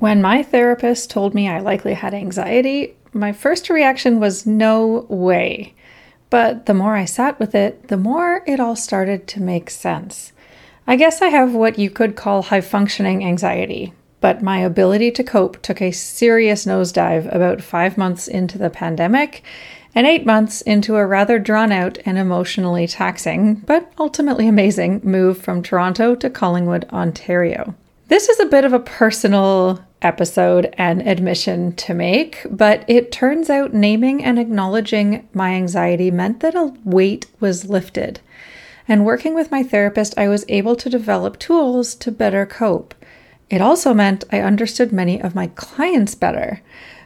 When my therapist told me I likely had anxiety, my first reaction was no way. But the more I sat with it, the more it all started to make sense. I guess I have what you could call high functioning anxiety, but my ability to cope took a serious nosedive about five months into the pandemic and eight months into a rather drawn out and emotionally taxing, but ultimately amazing move from Toronto to Collingwood, Ontario. This is a bit of a personal episode and admission to make, but it turns out naming and acknowledging my anxiety meant that a weight was lifted. And working with my therapist, I was able to develop tools to better cope. It also meant I understood many of my clients better.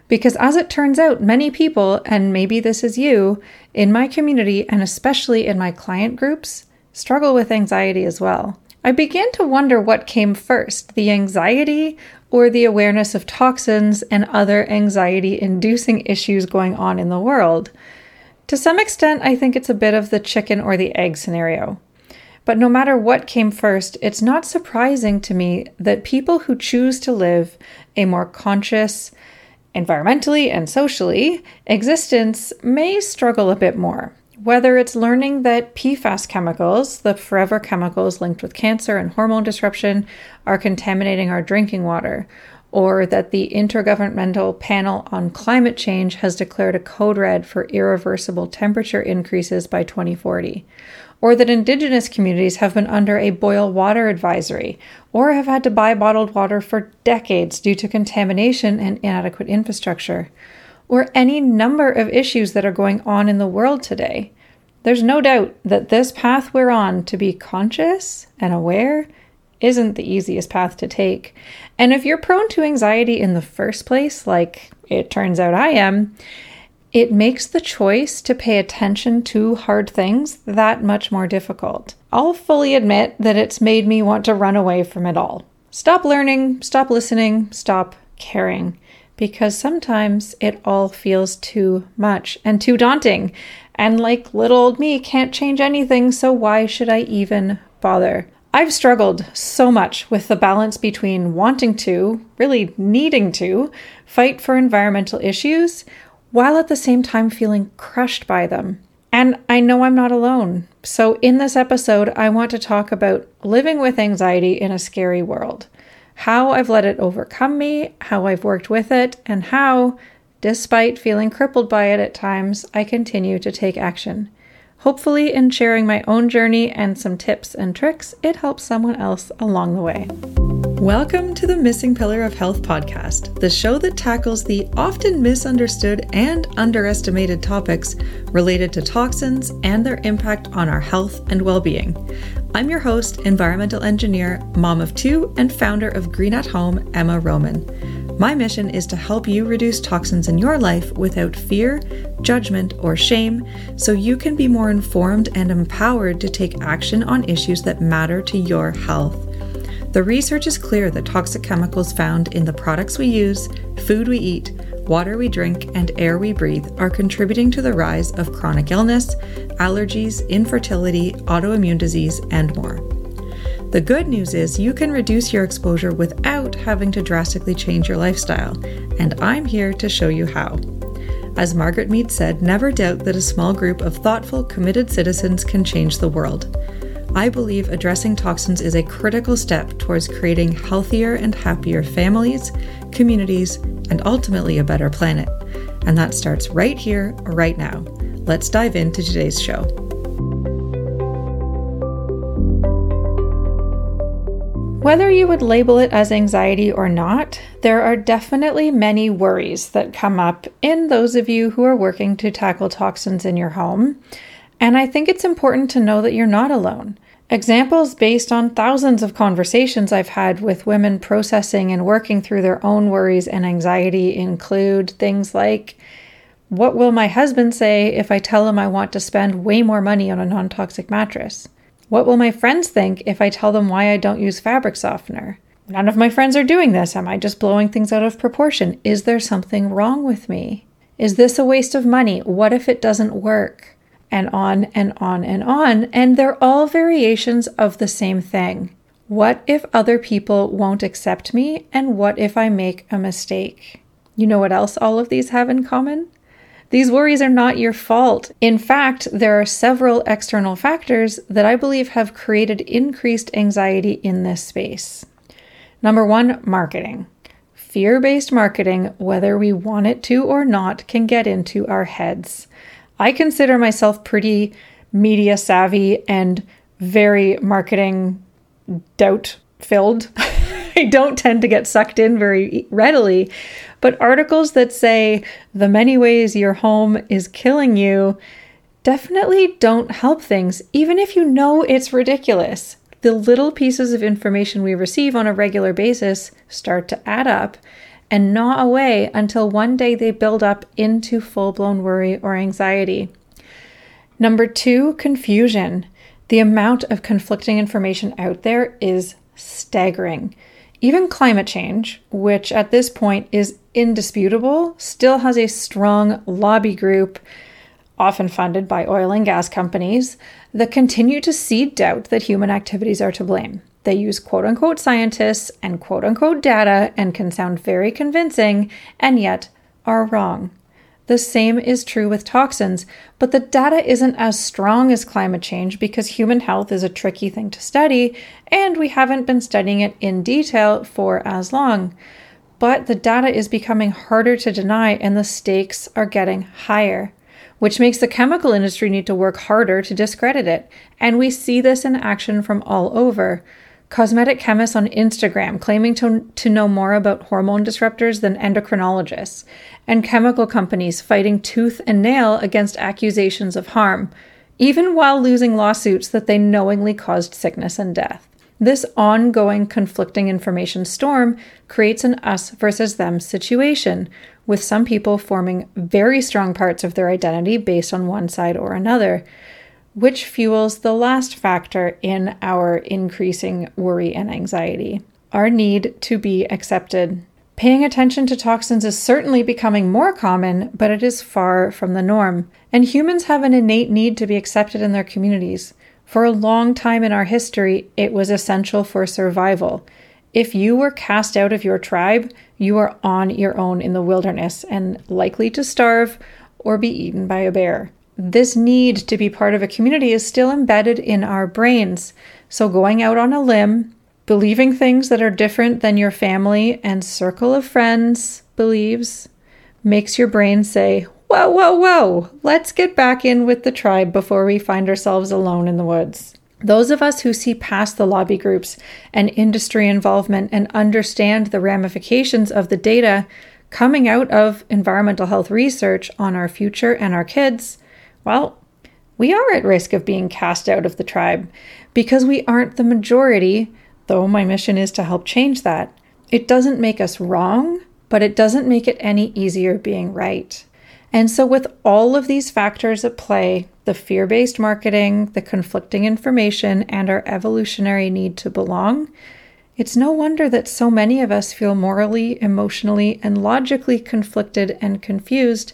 Because as it turns out, many people, and maybe this is you, in my community and especially in my client groups, struggle with anxiety as well. I began to wonder what came first the anxiety or the awareness of toxins and other anxiety inducing issues going on in the world. To some extent, I think it's a bit of the chicken or the egg scenario. But no matter what came first, it's not surprising to me that people who choose to live a more conscious, environmentally and socially, existence may struggle a bit more. Whether it's learning that PFAS chemicals, the forever chemicals linked with cancer and hormone disruption, are contaminating our drinking water, or that the Intergovernmental Panel on Climate Change has declared a code red for irreversible temperature increases by 2040, or that Indigenous communities have been under a boil water advisory or have had to buy bottled water for decades due to contamination and inadequate infrastructure, or any number of issues that are going on in the world today. There's no doubt that this path we're on to be conscious and aware isn't the easiest path to take. And if you're prone to anxiety in the first place, like it turns out I am, it makes the choice to pay attention to hard things that much more difficult. I'll fully admit that it's made me want to run away from it all. Stop learning, stop listening, stop caring, because sometimes it all feels too much and too daunting. And like little old me can't change anything, so why should I even bother? I've struggled so much with the balance between wanting to, really needing to, fight for environmental issues while at the same time feeling crushed by them. And I know I'm not alone. So, in this episode, I want to talk about living with anxiety in a scary world, how I've let it overcome me, how I've worked with it, and how, despite feeling crippled by it at times, I continue to take action. Hopefully, in sharing my own journey and some tips and tricks, it helps someone else along the way. Welcome to the Missing Pillar of Health podcast, the show that tackles the often misunderstood and underestimated topics related to toxins and their impact on our health and well being. I'm your host, environmental engineer, mom of two, and founder of Green at Home, Emma Rohmann. My mission is to help you reduce toxins in your life without fear, judgment, or shame so you can be more informed and empowered to take action on issues that matter to your health. The research is clear that toxic chemicals found in the products we use, food we eat, water we drink, and air we breathe are contributing to the rise of chronic illness, allergies, infertility, autoimmune disease, and more. The good news is you can reduce your exposure without having to drastically change your lifestyle, and I'm here to show you how. As Margaret Mead said, never doubt that a small group of thoughtful, committed citizens can change the world. I believe addressing toxins is a critical step towards creating healthier and happier families, communities, and ultimately a better planet. And that starts right here, right now. Let's dive into today's show. Whether you would label it as anxiety or not, there are definitely many worries that come up in those of you who are working to tackle toxins in your home. And I think it's important to know that you're not alone. Examples based on thousands of conversations I've had with women processing and working through their own worries and anxiety include things like What will my husband say if I tell him I want to spend way more money on a non toxic mattress? What will my friends think if I tell them why I don't use fabric softener? None of my friends are doing this. Am I just blowing things out of proportion? Is there something wrong with me? Is this a waste of money? What if it doesn't work? and on and on and on. And they're all variations of the same thing. What if other people won't accept me? And what if I make a mistake? You know what else all of these have in common? These worries are not your fault. In fact, there are several external factors that I believe have created increased anxiety in this space. Number one, marketing. Fear based marketing, whether we want it to or not, can get into our heads. I consider myself pretty media savvy and very marketing doubt filled. I don't tend to get sucked in very readily. But articles that say the many ways your home is killing you definitely don't help things, even if you know it's ridiculous. The little pieces of information we receive on a regular basis start to add up and gnaw away until one day they build up into full blown worry or anxiety. Number two, confusion. The amount of conflicting information out there is staggering. Even climate change, which at this point is indisputable, still has a strong lobby group, often funded by oil and gas companies, that continue to seed doubt that human activities are to blame. They use quote unquote scientists and quote unquote data and can sound very convincing and yet are wrong. The same is true with toxins, but the data isn't as strong as climate change because human health is a tricky thing to study, and we haven't been studying it in detail for as long. But the data is becoming harder to deny, and the stakes are getting higher, which makes the chemical industry need to work harder to discredit it. And we see this in action from all over cosmetic chemists on Instagram claiming to, to know more about hormone disruptors than endocrinologists, and chemical companies fighting tooth and nail against accusations of harm, even while losing lawsuits that they knowingly caused sickness and death. This ongoing conflicting information storm creates an us versus them situation, with some people forming very strong parts of their identity based on one side or another which fuels the last factor in our increasing worry and anxiety our need to be accepted. Paying attention to toxins is certainly becoming more common, but it is far from the norm. And humans have an innate need to be accepted in their communities. For a long time in our history, it was essential for survival. If you were cast out of your tribe, you are on your own in the wilderness and likely to starve or be eaten by a bear this need to be part of a community is still embedded in our brains. So, going out on a limb, believing things that are different than your family and circle of friends believes, makes your brain say, Whoa, whoa, whoa, let's get back in with the tribe before we find ourselves alone in the woods. Those of us who see past the lobby groups and industry involvement and understand the ramifications of the data coming out of environmental health research on our future and our kids well, we are at risk of being cast out of the tribe because we aren't the majority, though my mission is to help change that. It doesn't make us wrong, but it doesn't make it any easier being right. And so, with all of these factors at play the fear based marketing, the conflicting information, and our evolutionary need to belong it's no wonder that so many of us feel morally, emotionally, and logically conflicted and confused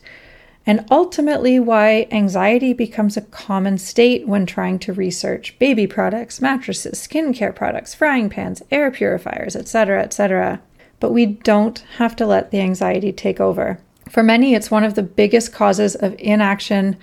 and ultimately why anxiety becomes a common state when trying to research baby products, mattresses, skincare products, frying pans, air purifiers, etc., etc. But we don't have to let the anxiety take over. For many, it's one of the biggest causes of inaction,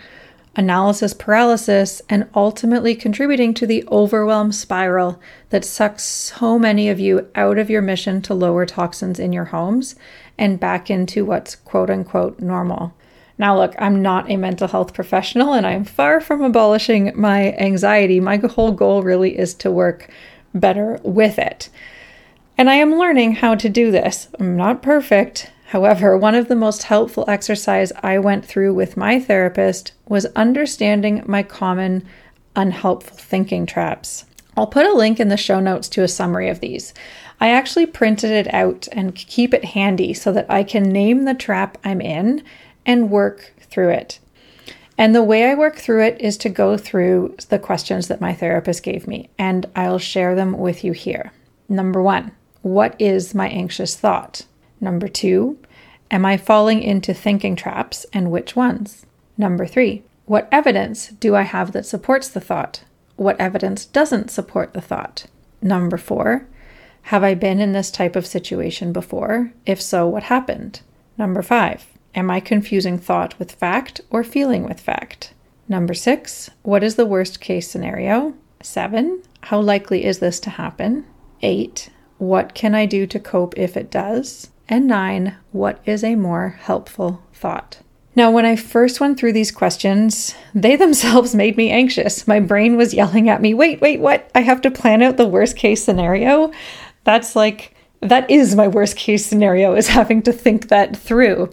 analysis paralysis, and ultimately contributing to the overwhelm spiral that sucks so many of you out of your mission to lower toxins in your homes and back into what's quote unquote normal. Now, look, I'm not a mental health professional and I'm far from abolishing my anxiety. My whole goal really is to work better with it. And I am learning how to do this. I'm not perfect. However, one of the most helpful exercise I went through with my therapist was understanding my common unhelpful thinking traps. I'll put a link in the show notes to a summary of these. I actually printed it out and keep it handy so that I can name the trap I'm in and work through it. And the way I work through it is to go through the questions that my therapist gave me, and I'll share them with you here. Number one, what is my anxious thought? Number two, am I falling into thinking traps and which ones? Number three, what evidence do I have that supports the thought? What evidence doesn't support the thought? Number four, have I been in this type of situation before? If so, what happened? Number five, am I confusing thought with fact or feeling with fact? Number six, what is the worst case scenario? Seven, how likely is this to happen? Eight, what can I do to cope if it does? And nine, what is a more helpful thought? Now, when I first went through these questions, they themselves made me anxious. My brain was yelling at me, wait, wait, what? I have to plan out the worst case scenario? That's like, that is my worst case scenario, is having to think that through.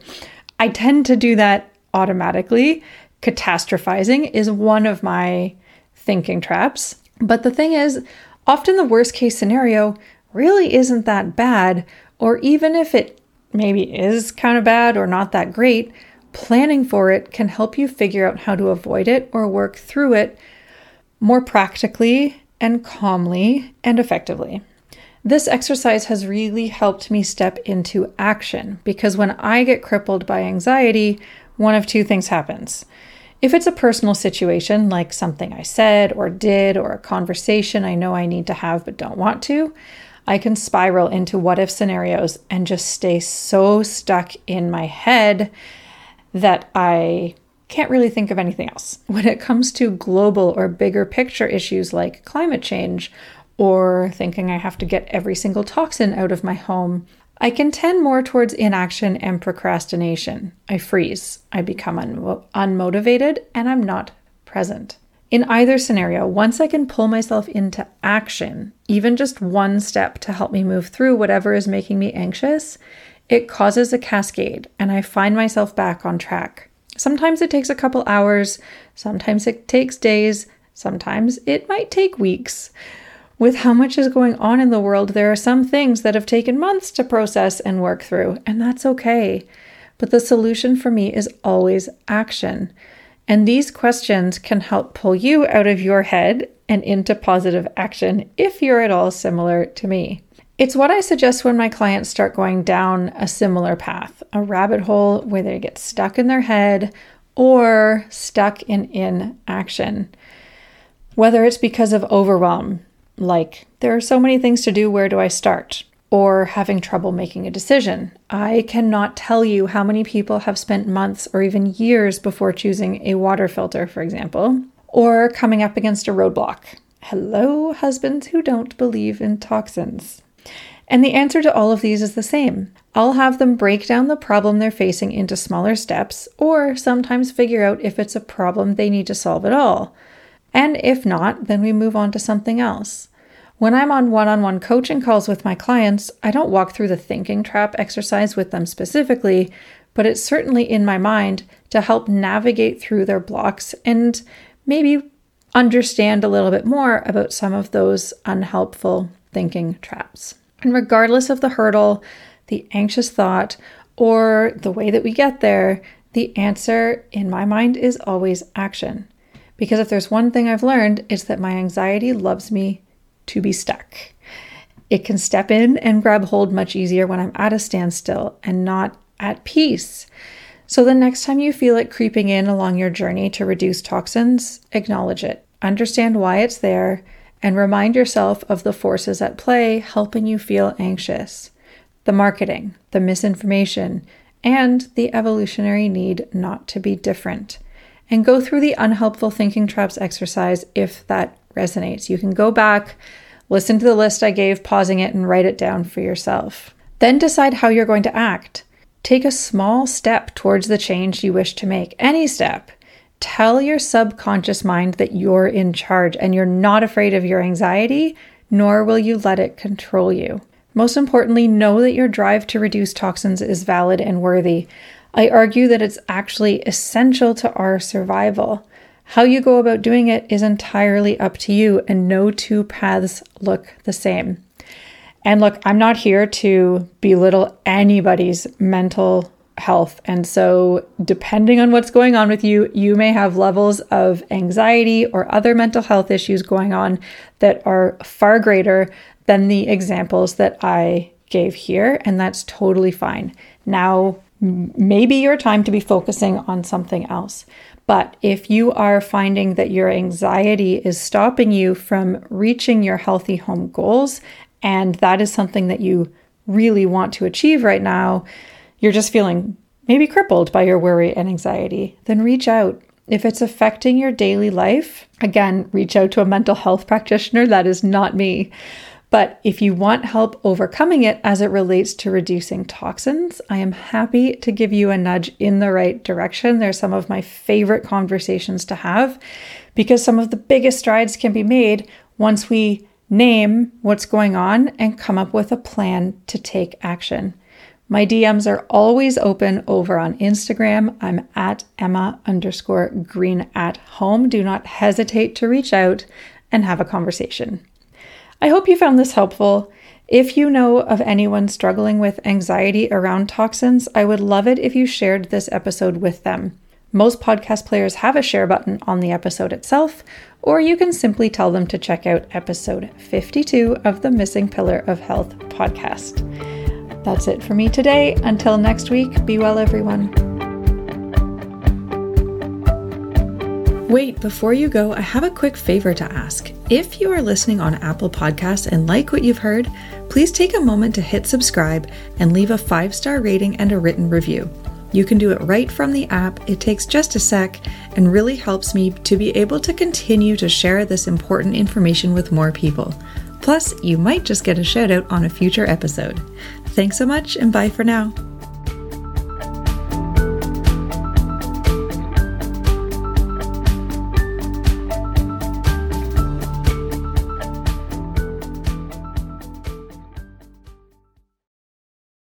I tend to do that automatically. Catastrophizing is one of my thinking traps. But the thing is, often the worst case scenario really isn't that bad, or even if it maybe is kind of bad or not that great, planning for it can help you figure out how to avoid it or work through it more practically and calmly and effectively. This exercise has really helped me step into action because when I get crippled by anxiety, one of two things happens. If it's a personal situation, like something I said or did, or a conversation I know I need to have but don't want to, I can spiral into what if scenarios and just stay so stuck in my head that I can't really think of anything else. When it comes to global or bigger picture issues like climate change or thinking I have to get every single toxin out of my home, I can tend more towards inaction and procrastination. I freeze, I become un- unmotivated, and I'm not present. In either scenario, once I can pull myself into action, even just one step to help me move through whatever is making me anxious, it causes a cascade and I find myself back on track. Sometimes it takes a couple hours, sometimes it takes days, sometimes it might take weeks. With how much is going on in the world, there are some things that have taken months to process and work through, and that's okay. But the solution for me is always action. And these questions can help pull you out of your head and into positive action if you're at all similar to me. It's what I suggest when my clients start going down a similar path, a rabbit hole where they get stuck in their head or stuck in inaction. Whether it's because of overwhelm, like there are so many things to do, where do I start? or having trouble making a decision. I cannot tell you how many people have spent months or even years before choosing a water filter, for example, or coming up against a roadblock. Hello, husbands who don't believe in toxins. And the answer to all of these is the same. I'll have them break down the problem they're facing into smaller steps, or sometimes figure out if it's a problem they need to solve at all. And if not, then we move on to something else. When I'm on one on one coaching calls with my clients, I don't walk through the thinking trap exercise with them specifically, but it's certainly in my mind to help navigate through their blocks and maybe understand a little bit more about some of those unhelpful thinking traps. And regardless of the hurdle, the anxious thought, or the way that we get there, the answer in my mind is always action. Because if there's one thing I've learned, it's that my anxiety loves me to be stuck. It can step in and grab hold much easier when I'm at a standstill and not at peace. So, the next time you feel it creeping in along your journey to reduce toxins, acknowledge it, understand why it's there, and remind yourself of the forces at play helping you feel anxious the marketing, the misinformation, and the evolutionary need not to be different. And go through the unhelpful thinking traps exercise if that resonates. You can go back, listen to the list I gave, pausing it, and write it down for yourself. Then decide how you're going to act. Take a small step towards the change you wish to make, any step. Tell your subconscious mind that you're in charge and you're not afraid of your anxiety, nor will you let it control you. Most importantly, know that your drive to reduce toxins is valid and worthy. I argue that it's actually essential to our survival. How you go about doing it is entirely up to you, and no two paths look the same. And look, I'm not here to belittle anybody's mental health. And so, depending on what's going on with you, you may have levels of anxiety or other mental health issues going on that are far greater than the examples that I gave here. And that's totally fine. Now, maybe your time to be focusing on something else. But if you are finding that your anxiety is stopping you from reaching your healthy home goals, and that is something that you really want to achieve right now, you're just feeling maybe crippled by your worry and anxiety, then reach out. If it's affecting your daily life, again, reach out to a mental health practitioner. That is not me. But if you want help overcoming it as it relates to reducing toxins, I am happy to give you a nudge in the right direction. They're some of my favorite conversations to have because some of the biggest strides can be made once we name what's going on and come up with a plan to take action. My DMs are always open over on Instagram. I'm at Emma underscore green at home. Do not hesitate to reach out and have a conversation. I hope you found this helpful. If you know of anyone struggling with anxiety around toxins, I would love it if you shared this episode with them. Most podcast players have a share button on the episode itself, or you can simply tell them to check out episode 52 of the Missing Pillar of Health podcast. That's it for me today. Until next week, be well, everyone. Wait, before you go, I have a quick favor to ask. If you are listening on Apple Podcasts and like what you've heard, please take a moment to hit subscribe and leave a five star rating and a written review. You can do it right from the app. It takes just a sec and really helps me to be able to continue to share this important information with more people. Plus, you might just get a shout out on a future episode. Thanks so much and bye for now.